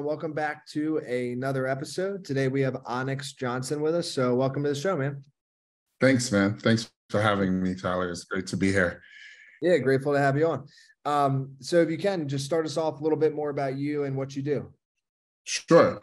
Welcome back to another episode. Today we have Onyx Johnson with us. So welcome to the show, man. Thanks, man. Thanks for having me, Tyler. It's great to be here. Yeah, grateful to have you on. Um, so if you can just start us off a little bit more about you and what you do. Sure.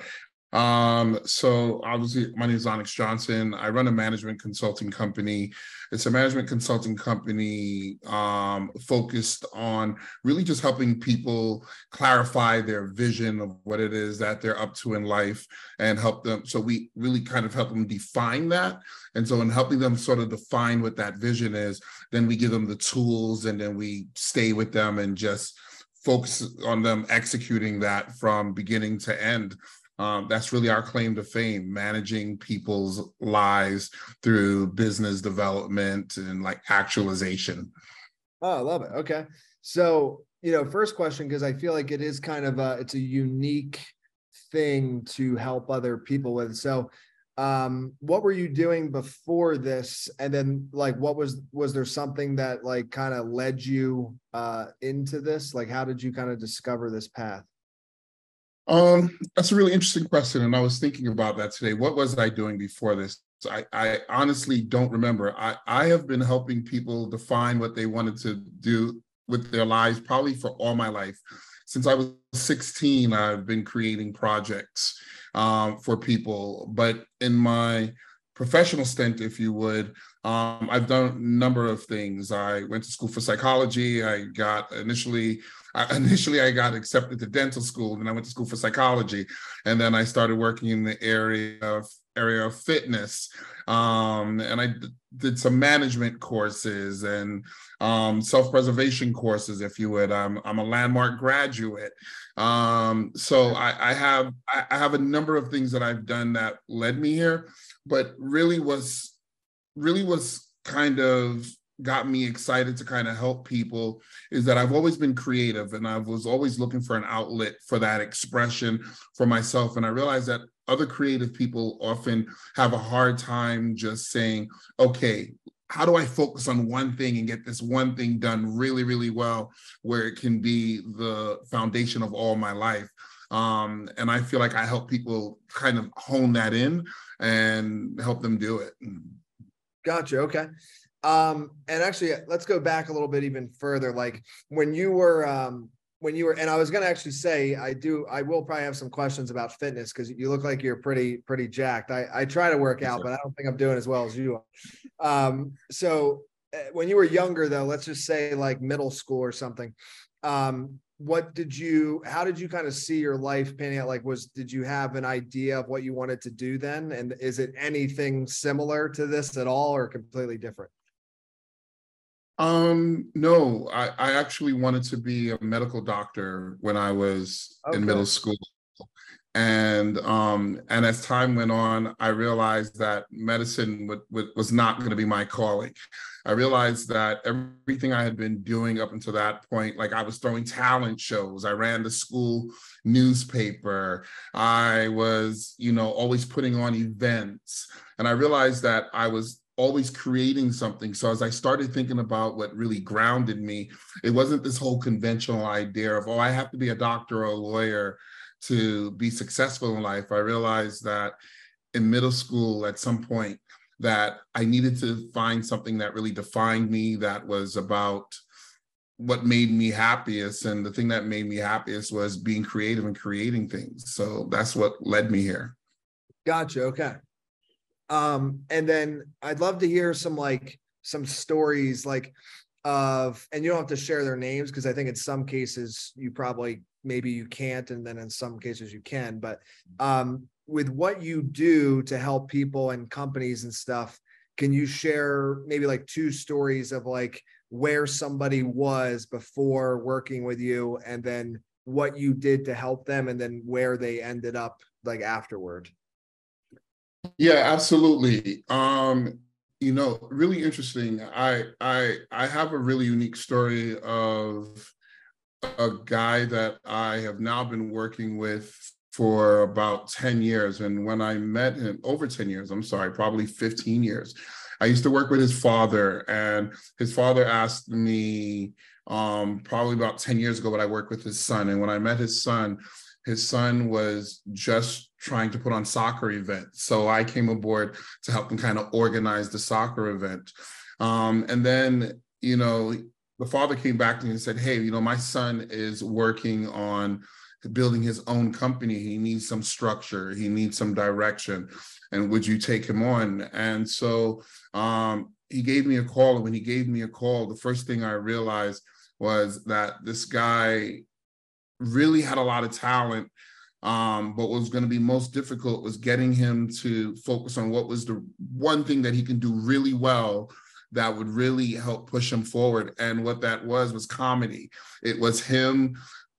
Um, so obviously my name is Onyx Johnson. I run a management consulting company. It's a management consulting company um, focused on really just helping people clarify their vision of what it is that they're up to in life and help them. So we really kind of help them define that. And so in helping them sort of define what that vision is, then we give them the tools and then we stay with them and just focus on them executing that from beginning to end um, that's really our claim to fame managing people's lives through business development and like actualization. Oh i love it. Okay. So you know first question because i feel like it is kind of a it's a unique thing to help other people with. So um what were you doing before this? And then like what was was there something that like kind of led you uh into this? Like how did you kind of discover this path um, that's a really interesting question, and I was thinking about that today. What was I doing before this? I, I honestly don't remember. I, I have been helping people define what they wanted to do with their lives probably for all my life. Since I was 16, I've been creating projects um, for people. But in my professional stint, if you would, um, I've done a number of things. I went to school for psychology. I got initially I, initially I got accepted to dental school, and I went to school for psychology, and then I started working in the area of area of fitness, um, and I did some management courses and um, self preservation courses, if you would. I'm I'm a landmark graduate, um, so I, I have I have a number of things that I've done that led me here, but really was really was kind of got me excited to kind of help people is that I've always been creative and I was always looking for an outlet for that expression for myself. And I realized that other creative people often have a hard time just saying, okay, how do I focus on one thing and get this one thing done really, really well, where it can be the foundation of all my life? Um, and I feel like I help people kind of hone that in and help them do it. Gotcha. Okay. Um, and actually, let's go back a little bit even further. Like when you were, um, when you were, and I was going to actually say, I do, I will probably have some questions about fitness because you look like you're pretty, pretty jacked. I, I try to work out, but I don't think I'm doing as well as you are. Um, so eh, when you were younger, though, let's just say like middle school or something. Um, what did you how did you kind of see your life panning out like was did you have an idea of what you wanted to do then and is it anything similar to this at all or completely different um, no, I, I actually wanted to be a medical doctor when I was okay. in middle school. And um, and as time went on, I realized that medicine would, would, was not going to be my calling. I realized that everything I had been doing up until that point, like I was throwing talent shows, I ran the school newspaper, I was, you know, always putting on events. And I realized that I was always creating something. So as I started thinking about what really grounded me, it wasn't this whole conventional idea of, oh, I have to be a doctor or a lawyer to be successful in life. I realized that in middle school at some point that I needed to find something that really defined me that was about what made me happiest. And the thing that made me happiest was being creative and creating things. So that's what led me here. Gotcha. Okay. Um, and then I'd love to hear some like some stories like of and you don't have to share their names because I think in some cases you probably maybe you can't and then in some cases you can but um with what you do to help people and companies and stuff can you share maybe like two stories of like where somebody was before working with you and then what you did to help them and then where they ended up like afterward yeah, absolutely. Um, you know, really interesting. I I I have a really unique story of a guy that I have now been working with for about 10 years. And when I met him, over 10 years, I'm sorry, probably 15 years. I used to work with his father, and his father asked me um, probably about 10 years ago, but I worked with his son. And when I met his son, his son was just trying to put on soccer events. So I came aboard to help him kind of organize the soccer event. Um, and then, you know, the father came back to me and said, Hey, you know, my son is working on building his own company. He needs some structure, he needs some direction. And would you take him on? And so um, he gave me a call. And when he gave me a call, the first thing I realized was that this guy really had a lot of talent. Um, but what was going to be most difficult was getting him to focus on what was the one thing that he can do really well that would really help push him forward. And what that was was comedy. It was him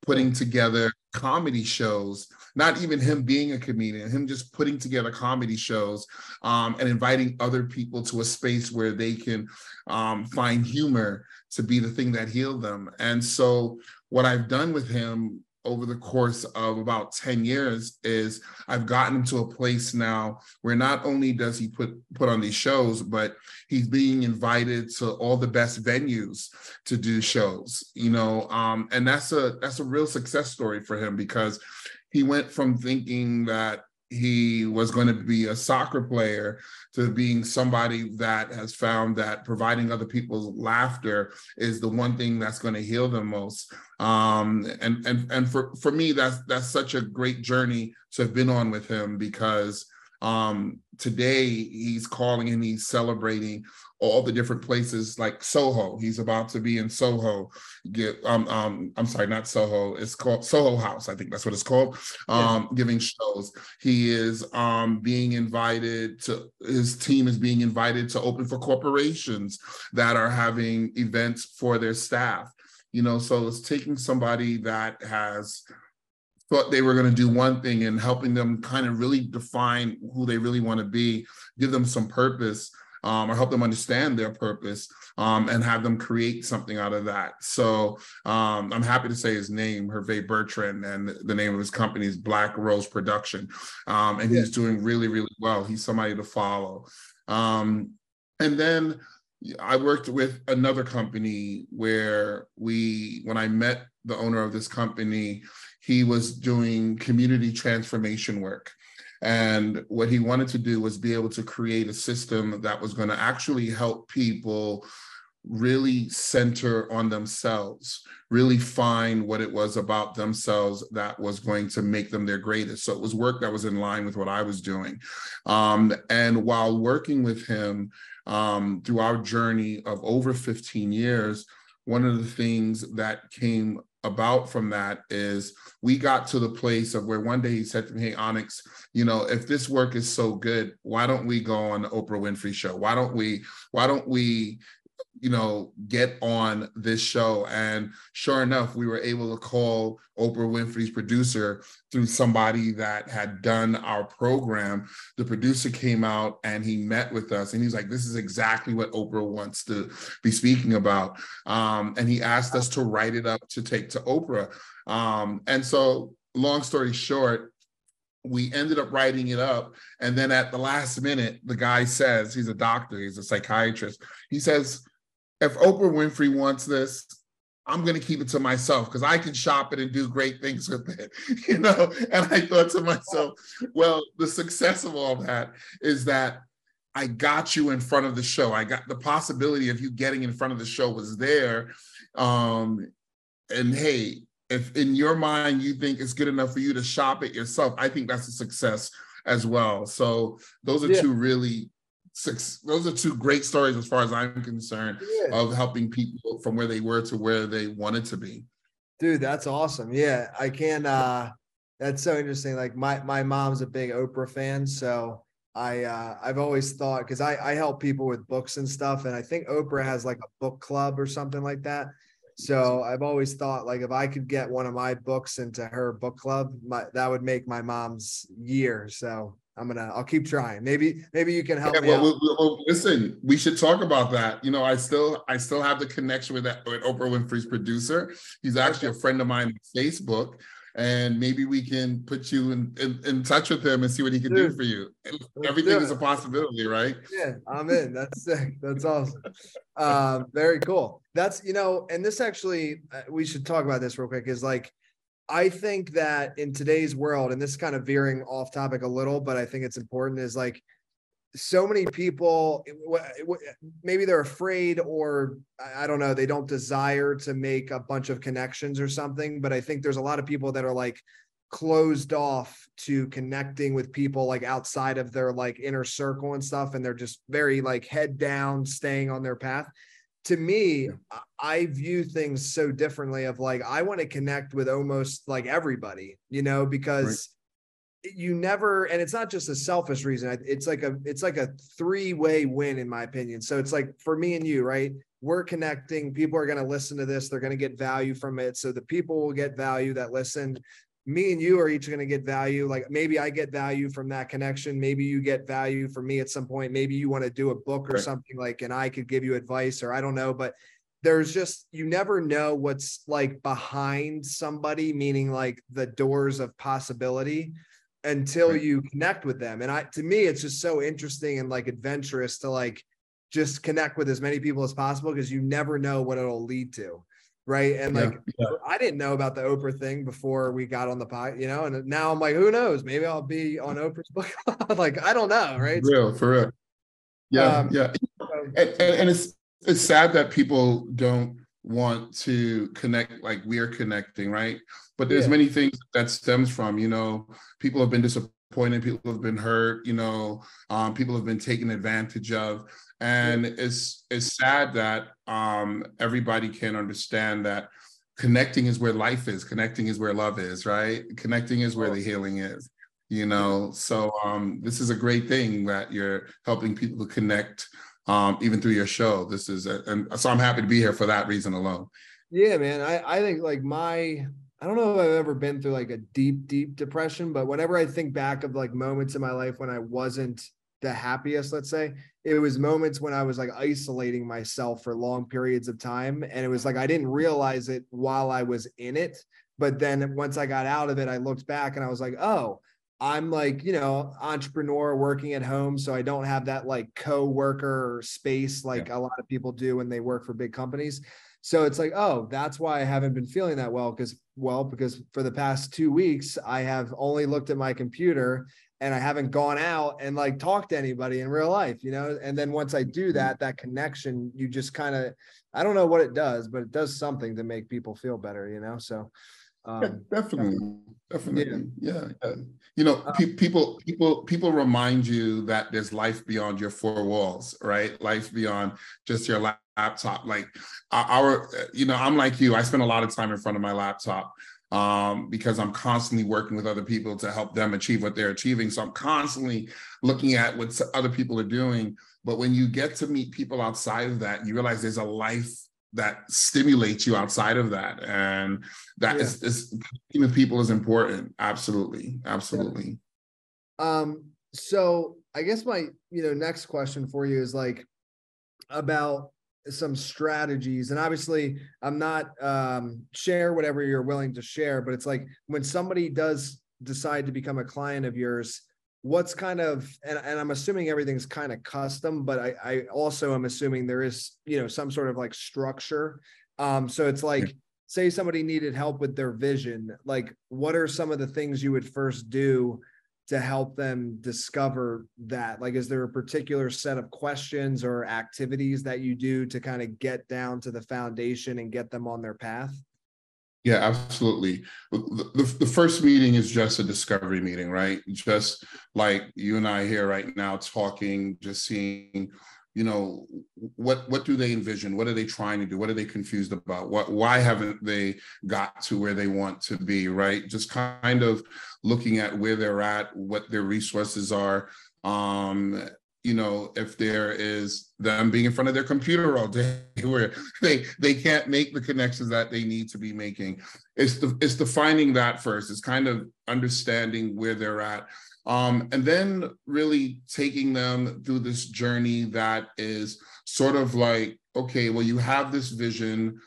putting together comedy shows not even him being a comedian him just putting together comedy shows um, and inviting other people to a space where they can um, find humor to be the thing that healed them and so what i've done with him over the course of about 10 years is I've gotten him to a place now where not only does he put put on these shows, but he's being invited to all the best venues to do shows, you know, um, and that's a that's a real success story for him because he went from thinking that he was going to be a soccer player to being somebody that has found that providing other people's laughter is the one thing that's going to heal them most. Um, and and and for for me that's that's such a great journey to have been on with him because um, today he's calling and he's celebrating all the different places like Soho. He's about to be in Soho. Get um um I'm sorry, not Soho. It's called Soho House. I think that's what it's called. Um, yeah. giving shows. He is um being invited to his team is being invited to open for corporations that are having events for their staff. You know, so it's taking somebody that has thought they were going to do one thing and helping them kind of really define who they really want to be, give them some purpose um, or help them understand their purpose um, and have them create something out of that. So um, I'm happy to say his name, Hervé Bertrand, and the name of his company is Black Rose Production. Um, and he's doing really, really well. He's somebody to follow. Um, and then I worked with another company where we, when I met the owner of this company, he was doing community transformation work. And what he wanted to do was be able to create a system that was going to actually help people really center on themselves, really find what it was about themselves that was going to make them their greatest. So it was work that was in line with what I was doing. Um, and while working with him um, through our journey of over 15 years, one of the things that came about from that is we got to the place of where one day he said to me, Hey, Onyx, you know, if this work is so good, why don't we go on the Oprah Winfrey show? Why don't we, why don't we you know, get on this show. And sure enough, we were able to call Oprah Winfrey's producer through somebody that had done our program. The producer came out and he met with us and he's like, This is exactly what Oprah wants to be speaking about. Um, and he asked us to write it up to take to Oprah. Um, and so, long story short, we ended up writing it up. And then at the last minute, the guy says, he's a doctor, he's a psychiatrist. He says, if Oprah Winfrey wants this, I'm going to keep it to myself because I can shop it and do great things with it, you know. And I thought to myself, well, the success of all that is that I got you in front of the show. I got the possibility of you getting in front of the show was there. Um, and hey, if in your mind you think it's good enough for you to shop it yourself, I think that's a success as well. So those are yeah. two really six those are two great stories as far as i'm concerned yeah. of helping people from where they were to where they wanted to be dude that's awesome yeah i can uh that's so interesting like my my mom's a big oprah fan so i uh i've always thought because i i help people with books and stuff and i think oprah has like a book club or something like that so I've always thought like if I could get one of my books into her book club, my, that would make my mom's year. So I'm gonna I'll keep trying. Maybe maybe you can help yeah, me. Well, well, well, listen, we should talk about that. You know, I still I still have the connection with that with Oprah Winfrey's producer. He's actually a friend of mine on Facebook. and maybe we can put you in, in, in touch with him and see what he can Dude, do for you. Everything is a possibility, right? Yeah, I'm in. That's sick. That's awesome. Um, very cool. That's you know, and this actually uh, we should talk about this real quick. Is like I think that in today's world, and this is kind of veering off topic a little, but I think it's important. Is like so many people maybe they're afraid or i don't know they don't desire to make a bunch of connections or something but i think there's a lot of people that are like closed off to connecting with people like outside of their like inner circle and stuff and they're just very like head down staying on their path to me i view things so differently of like i want to connect with almost like everybody you know because you never and it's not just a selfish reason it's like a it's like a three-way win in my opinion. So it's like for me and you right we're connecting people are going to listen to this they're going to get value from it so the people will get value that listen me and you are each going to get value like maybe i get value from that connection maybe you get value from me at some point maybe you want to do a book or right. something like and i could give you advice or i don't know but there's just you never know what's like behind somebody meaning like the doors of possibility until right. you connect with them. And I to me, it's just so interesting and like adventurous to like just connect with as many people as possible because you never know what it'll lead to. Right. And like yeah. I didn't know about the Oprah thing before we got on the pod, you know, and now I'm like, who knows? Maybe I'll be on Oprah's book. like, I don't know, right? For real, for real. Yeah, um, yeah. And, and it's it's sad that people don't want to connect like we're connecting, right? But there's yeah. many things that stems from, you know, people have been disappointed, people have been hurt, you know, um, people have been taken advantage of. And it's it's sad that um everybody can understand that connecting is where life is, connecting is where love is, right? Connecting is where the healing is you know so um this is a great thing that you're helping people to connect um, even through your show. This is, a, and so I'm happy to be here for that reason alone. Yeah, man. I, I think like my, I don't know if I've ever been through like a deep, deep depression, but whenever I think back of like moments in my life when I wasn't the happiest, let's say, it was moments when I was like isolating myself for long periods of time. And it was like I didn't realize it while I was in it. But then once I got out of it, I looked back and I was like, oh, I'm like, you know, entrepreneur working at home. So I don't have that like co-worker space like yeah. a lot of people do when they work for big companies. So it's like, oh, that's why I haven't been feeling that well. Cause well, because for the past two weeks, I have only looked at my computer and I haven't gone out and like talked to anybody in real life, you know? And then once I do mm-hmm. that, that connection, you just kind of, I don't know what it does, but it does something to make people feel better, you know? So um, yeah, definitely, definitely, yeah. yeah. You know, uh, pe- people, people, people remind you that there's life beyond your four walls, right? Life beyond just your laptop. Like our, you know, I'm like you. I spend a lot of time in front of my laptop um, because I'm constantly working with other people to help them achieve what they're achieving. So I'm constantly looking at what other people are doing. But when you get to meet people outside of that, you realize there's a life that stimulates you outside of that. And that yeah. is, is with people is important. Absolutely. Absolutely. Yeah. um so i guess my you know next question for you is like about some strategies. And obviously i'm not um share whatever you're willing to share but it's like when somebody does decide to become a client of yours what's kind of and, and i'm assuming everything's kind of custom but I, I also am assuming there is you know some sort of like structure. Um so it's like say somebody needed help with their vision like what are some of the things you would first do to help them discover that? Like is there a particular set of questions or activities that you do to kind of get down to the foundation and get them on their path yeah, absolutely. The, the, the, first meeting is just a discovery meeting, right? Just like you and I here right now talking, just seeing, you know, what what do they envision? What are they trying to do? What are they confused about? What why haven't they got to where they want to be, right? Just kind of looking at where they're at, what their resources are, um, you know, if there is them being in front of their computer all day where they they can't make the connections that they need to be making. It's the it's defining that first. It's kind of understanding where they're at. Um, and then really taking them through this journey that is sort of like, okay, well, you have this vision.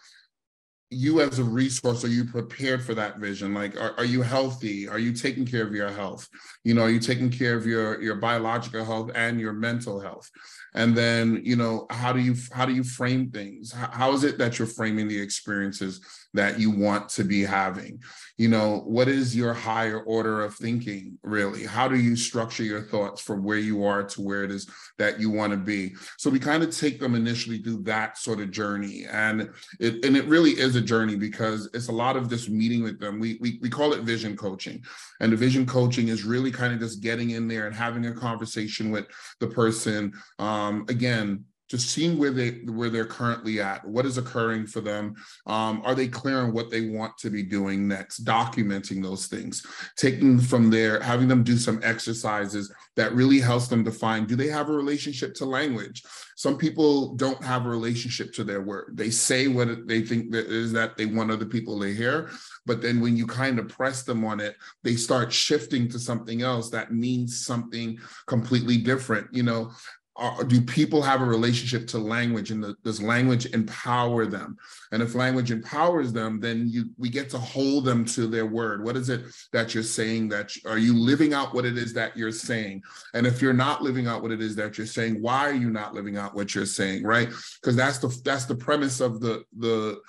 You as a resource are you prepared for that vision? Like are, are you healthy? Are you taking care of your health? You know are you taking care of your your biological health and your mental health? And then you know how do you how do you frame things? How, how is it that you're framing the experiences that you want to be having? You know what is your higher order of thinking really? How do you structure your thoughts from where you are to where it is that you want to be? So we kind of take them initially through that sort of journey and it and it really is a journey because it's a lot of this meeting with them. We we, we call it vision coaching. And the vision coaching is really kind of just getting in there and having a conversation with the person. Um, again just seeing where they where they're currently at what is occurring for them. Um, are they clear on what they want to be doing next documenting those things taking from there having them do some exercises that really helps them define do they have a relationship to language? Some people don't have a relationship to their word they say what they think that is that they want other people to hear but then when you kind of press them on it they start shifting to something else that means something completely different. You know are, do people have a relationship to language and the, does language empower them? And if language empowers them then you we get to hold them to their word. What is it that you're saying that are you living out what it is that you're saying? And if you're not living out what it is that you're saying why are you not living out what you're saying right? Because that's the that's the premise of the the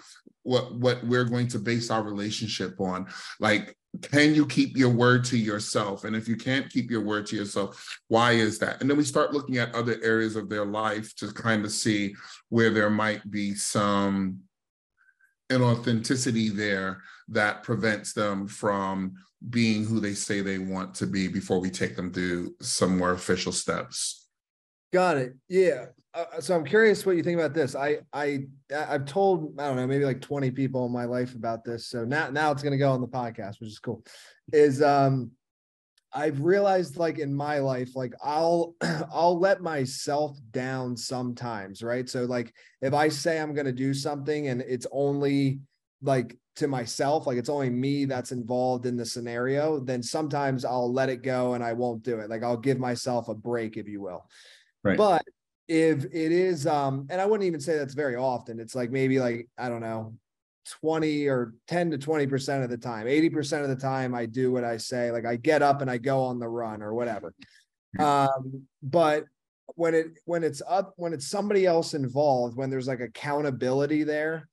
what what we're going to base our relationship on. Like can you keep your word to yourself? And if you can't keep your word to yourself why is that? And then we start looking at other areas of their life to kind of see where there might be some inauthenticity there that prevents them from being who they say they want to be before we take them through some more official steps. Got it. Yeah uh, so I'm curious what you think about this. I I I've told I don't know maybe like 20 people in my life about this. So now now it's going to go on the podcast, which is cool. Is um I've realized like in my life like I'll I'll let myself down sometimes, right? So like if I say I'm going to do something and it's only like to myself, like it's only me that's involved in the scenario, then sometimes I'll let it go and I won't do it. Like I'll give myself a break if you will. Right. But if it is um and i wouldn't even say that's very often. It's like maybe like i don't know 20 or 10 to 20 percent of the time 80 percent of the time i do what i say. Like i get up and i go on the run or whatever. Um but when it when it's up when it's somebody else involved when there's like accountability there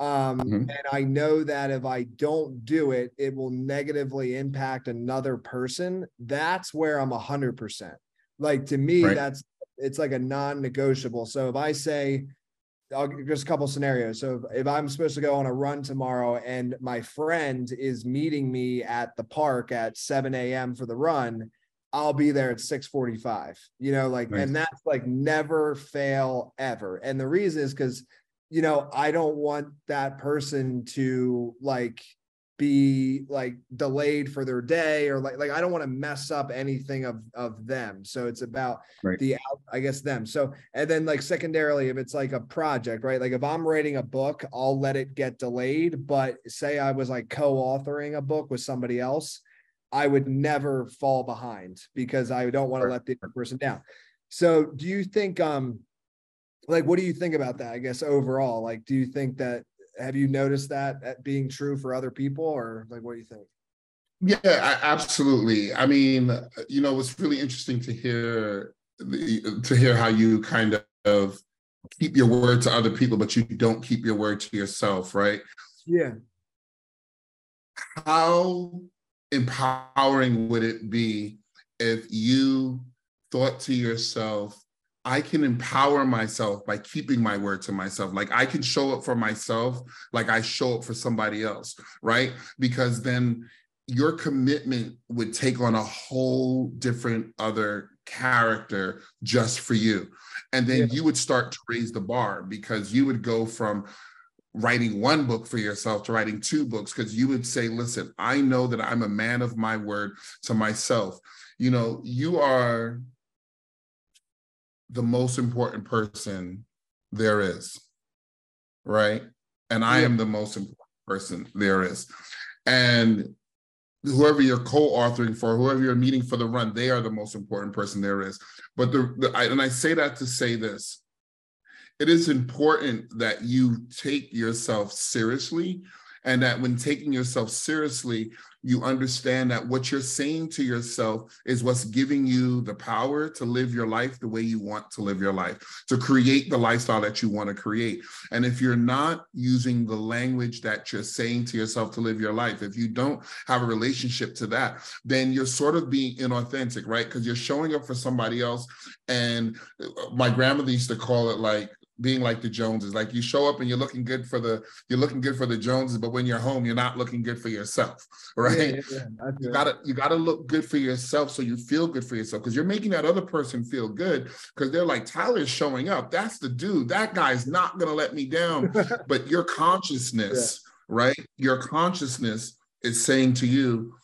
um mm-hmm. and i know that if i don't do it it will negatively impact another person that's where i'm a hundred percent. Like to me right. that's it's like a non-negotiable. So if I say, I'll just a couple scenarios. So if, if I'm supposed to go on a run tomorrow and my friend is meeting me at the park at 7 a.m. for the run, I'll be there at 6:45. You know, like, nice. and that's like never fail ever. And the reason is because, you know, I don't want that person to like be like delayed for their day or like like I don't want to mess up anything of of them. So it's about right. the I guess them. So and then like secondarily if it's like a project, right? Like if I'm writing a book, I'll let it get delayed, but say I was like co-authoring a book with somebody else, I would never fall behind because I don't want to let the other person down. So do you think um like what do you think about that? I guess overall, like do you think that have you noticed that being true for other people or like what do you think? Yeah absolutely. I mean you know it's really interesting to hear to hear how you kind of keep your word to other people but you don't keep your word to yourself right? Yeah. How empowering would it be if you thought to yourself I can empower myself by keeping my word to myself. Like I can show up for myself like I show up for somebody else, right? Because then your commitment would take on a whole different other character just for you. And then yeah. you would start to raise the bar because you would go from writing one book for yourself to writing two books because you would say, listen, I know that I'm a man of my word to myself. You know, you are the most important person there is, right? And I am the most important person there is. And whoever you're co-authoring for, whoever you're meeting for the run, they are the most important person there is. But the, the I, and I say that to say this: it is important that you take yourself seriously and that when taking yourself seriously you understand that what you're saying to yourself is what's giving you the power to live your life the way you want to live your life, to create the lifestyle that you want to create. And if you're not using the language that you're saying to yourself to live your life, if you don't have a relationship to that, then you're sort of being inauthentic, right? Because you're showing up for somebody else. And my grandmother used to call it like being like the Joneses. Like you show up and you're looking good for the you're looking good for the Joneses, but when you're home, you're not looking good for yourself, right? Yeah, yeah, yeah. You gotta you gotta look good for yourself so you feel good for yourself because you're making that other person feel good because they're like Tyler's showing up. That's the dude. That guy's not gonna let me down. but your consciousness, right? Your consciousness is saying to you,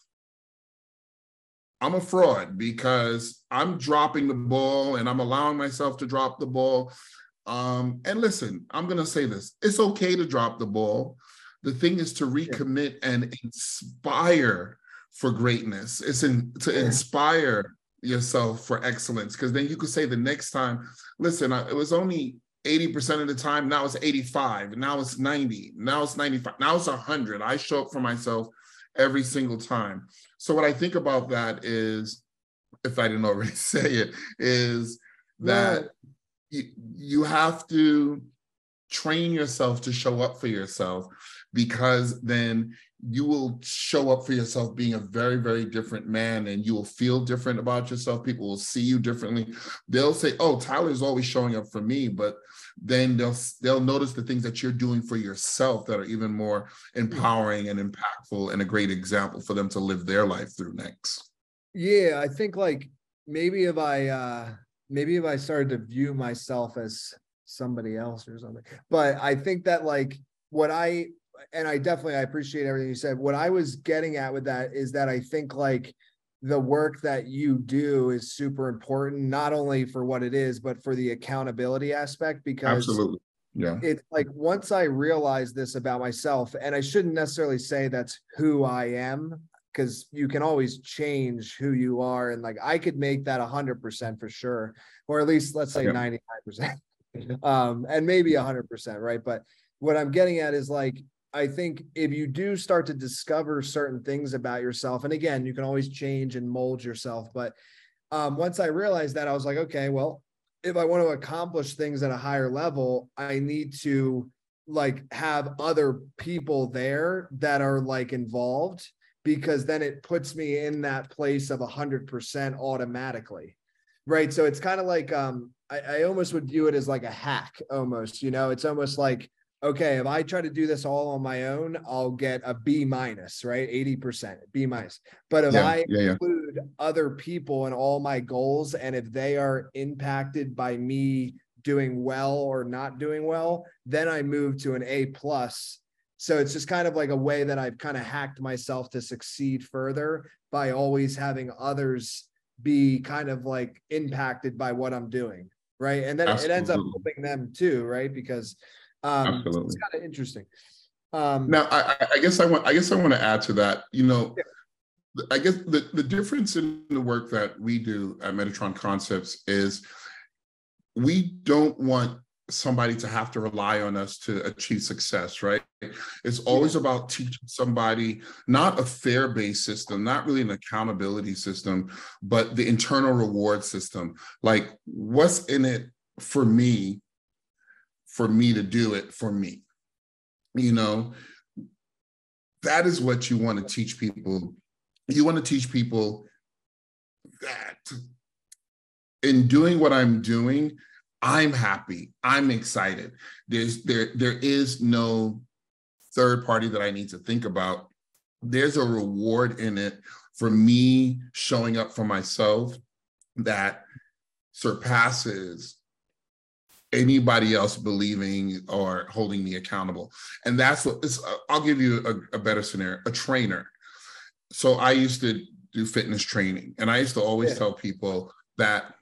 I'm a fraud because I'm dropping the ball and I'm allowing myself to drop the ball um, and listen, I'm going to say this it's okay to drop the ball. The thing is to recommit and inspire for greatness. It's in, to inspire yourself for excellence because then you could say the next time, listen, it was only 80% of the time. Now it's 85. Now it's 90. Now it's 95. Now it's 100. I show up for myself every single time. So, what I think about that is, if I didn't already say it, is that you, have to train yourself to show up for yourself because then you will show up for yourself being a very very different man and you will feel different about yourself. People will see you differently. They'll say oh tyler's always showing up for me but then they'll they'll notice the things that you're doing for yourself that are even more empowering and impactful and a great example for them to live their life through next. Yeah i think like maybe if i uh maybe if I started to view myself as somebody else or something. But I think that like what I and I definitely I appreciate everything you said. What I was getting at with that is that I think like the work that you do is super important, not only for what it is, but for the accountability aspect. Because absolutely, yeah, it's like once I realized this about myself, and I shouldn't necessarily say that's who I am because you can always change who you are and like i could make that 100% for sure or at least let's say 99% um and maybe 100% right? But what i'm getting at is like i think if you do start to discover certain things about yourself and again you can always change and mold yourself but um once i realized that i was like okay well if i want to accomplish things at a higher level i need to like have other people there that are like involved because then it puts me in that place of 100% automatically right? So it's kind of like um I, I almost would view it as like a hack almost you know? It's almost like okay if i try to do this all on my own i'll get a b minus right? 80% b minus. But if yeah, i yeah, include yeah. other people in all my goals and if they are impacted by me doing well or not doing well then i move to an a plus so it's just kind of like a way that I've kind of hacked myself to succeed further by always having others be kind of like impacted by what I'm doing. Right. And then Absolutely. it ends up helping them too, right? Because um it's kind of interesting. Um now I, I guess I want I guess I want to add to that, you know, yeah. I guess the, the difference in the work that we do at Metatron Concepts is we don't want somebody to have to rely on us to achieve success, right? It's always about teaching somebody not a fair based system, not really an accountability system, but the internal reward system. Like, what's in it for me, for me to do it for me? You know, that is what you want to teach people. You want to teach people that in doing what I'm doing, I'm happy. I'm excited. There's there there is no third party that I need to think about. There's a reward in it for me showing up for myself that surpasses anybody else believing or holding me accountable. And that's what it's, uh, I'll give you a, a better scenario, a trainer. So I used to do fitness training and I used to always yeah. tell people that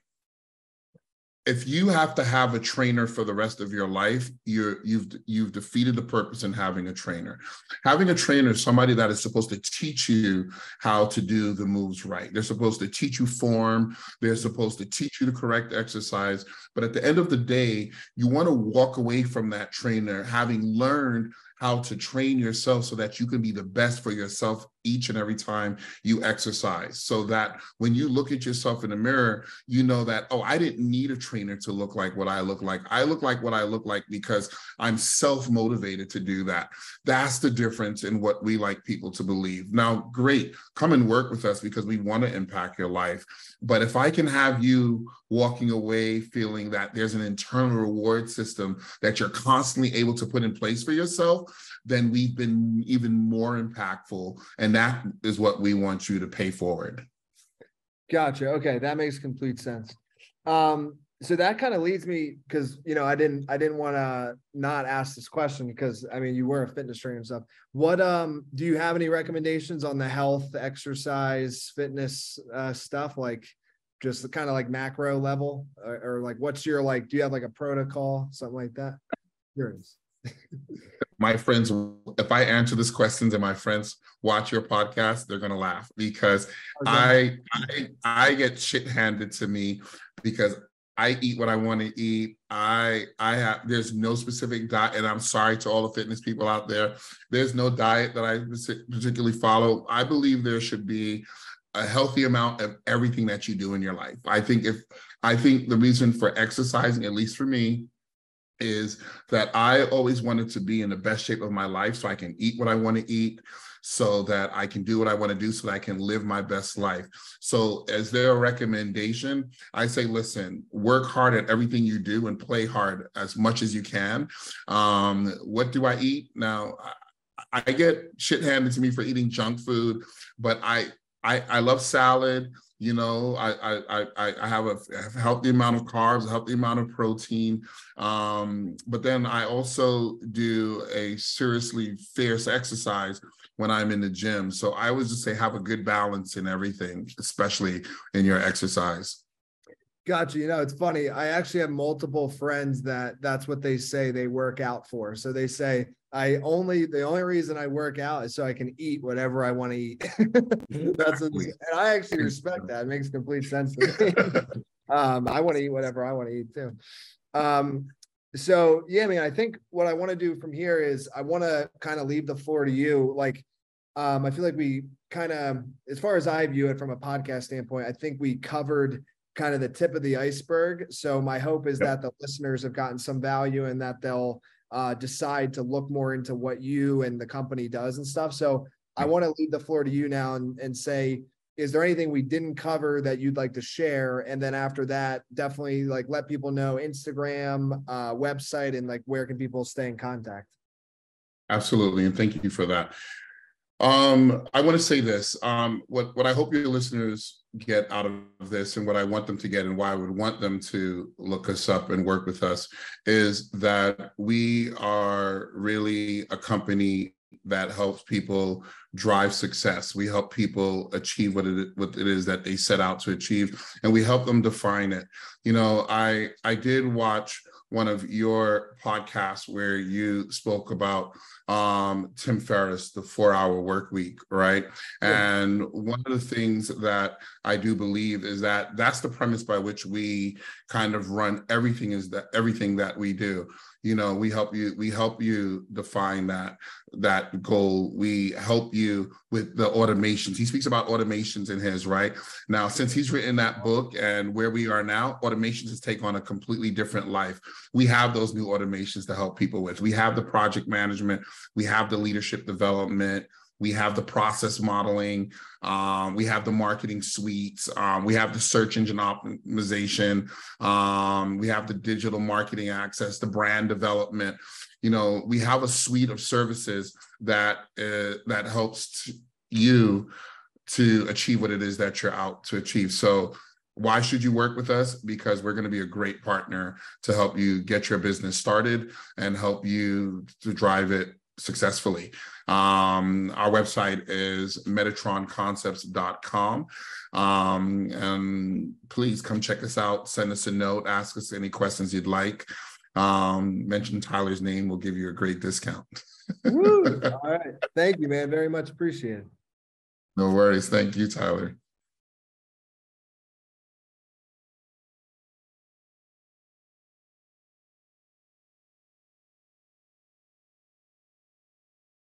if you have to have a trainer for the rest of your life, you're you've you've defeated the purpose in having a trainer. Having a trainer is somebody that is supposed to teach you how to do the moves right. They're supposed to teach you form, they're supposed to teach you the correct exercise, but at the end of the day, you want to walk away from that trainer having learned how to train yourself so that you can be the best for yourself each and every time you exercise. So that when you look at yourself in the mirror, you know that, oh, I didn't need a trainer to look like what I look like. I look like what I look like because I'm self motivated to do that. That's the difference in what we like people to believe. Now, great, come and work with us because we want to impact your life. But if I can have you walking away feeling that there's an internal reward system that you're constantly able to put in place for yourself, then we've been even more impactful. And that is what we want you to pay forward. Gotcha. Okay. That makes complete sense. Um, so that kind of leads me because you know I didn't I didn't want to not ask this question because I mean you were a fitness trainer and stuff. What um do you have any recommendations on the health, exercise, fitness uh, stuff like just the kind of like macro level or, or, like what's your like do you have like a protocol something like that? Yours. My friends, if I answer these questions and my friends watch your podcast, they're gonna laugh because okay. I, I I get shit handed to me because I eat what I want to eat. I I have there's no specific diet, and I'm sorry to all the fitness people out there. There's no diet that I particularly follow. I believe there should be a healthy amount of everything that you do in your life. I think if I think the reason for exercising, at least for me, is that I always wanted to be in the best shape of my life so I can eat what I want to eat, so that I can do what I want to do, so that I can live my best life. So, as their recommendation, I say, listen, work hard at everything you do and play hard as much as you can. Um, what do I eat? Now, I, I get shit handed to me for eating junk food, but I I, I love salad. You know, I I I, I have a healthy amount of carbs, a healthy amount of protein. Um, but then I also do a seriously fierce exercise when I'm in the gym. So I would just say have a good balance in everything, especially in your exercise. Gotcha. You know, it's funny. I actually have multiple friends that that's what they say they work out for. So they say, I only the only reason I work out is so I can eat whatever I want to eat. That's a, and I actually respect that. It makes complete sense to me. um, I want to eat whatever I want to eat too. Um, so yeah, I mean, I think what I want to do from here is I want to kind of leave the floor to you. Like, um, I feel like we kind of, as far as I view it from a podcast standpoint, I think we covered kind of the tip of the iceberg. So my hope is yep. that the listeners have gotten some value and that they'll uh, decide to look more into what you and the company does and stuff. So I want to leave the floor to you now and, and say, is there anything we didn't cover that you'd like to share? And then after that, definitely like let people know Instagram, uh, website, and like where can people stay in contact? Absolutely. And thank you for that. Um, I want to say this. Um, what what I hope your listeners get out of this, and what I want them to get, and why I would want them to look us up and work with us, is that we are really a company that helps people drive success. We help people achieve what it what it is that they set out to achieve, and we help them define it. You know, I I did watch one of your podcasts where you spoke about um, Tim Ferriss, the four hour work week, right? Yeah. And one of the things that I do believe is that that's the premise by which we kind of run everything is that everything that we do you know we help you we help you define that that goal. We help you with the automations. He speaks about automations in his right? Now since he's written that book and where we are now automations has taken on a completely different life. We have those new automations to help people with. We have the project management. We have the leadership development we have the process modeling, um, we have the marketing suites, um, we have the search engine optimization, um, we have the digital marketing access, the brand development. You know, we have a suite of services that uh, that helps you to achieve what it is that you're out to achieve. So why should you work with us? Because we're going to be a great partner to help you get your business started and help you to drive it successfully. Um, our website is metatronconcepts.com. Um, and please come check us out, send us a note, ask us any questions you'd like. Um, mention Tyler's name, we'll give you a great discount. All right. Thank you, man. Very much appreciated. No worries. Thank you, Tyler.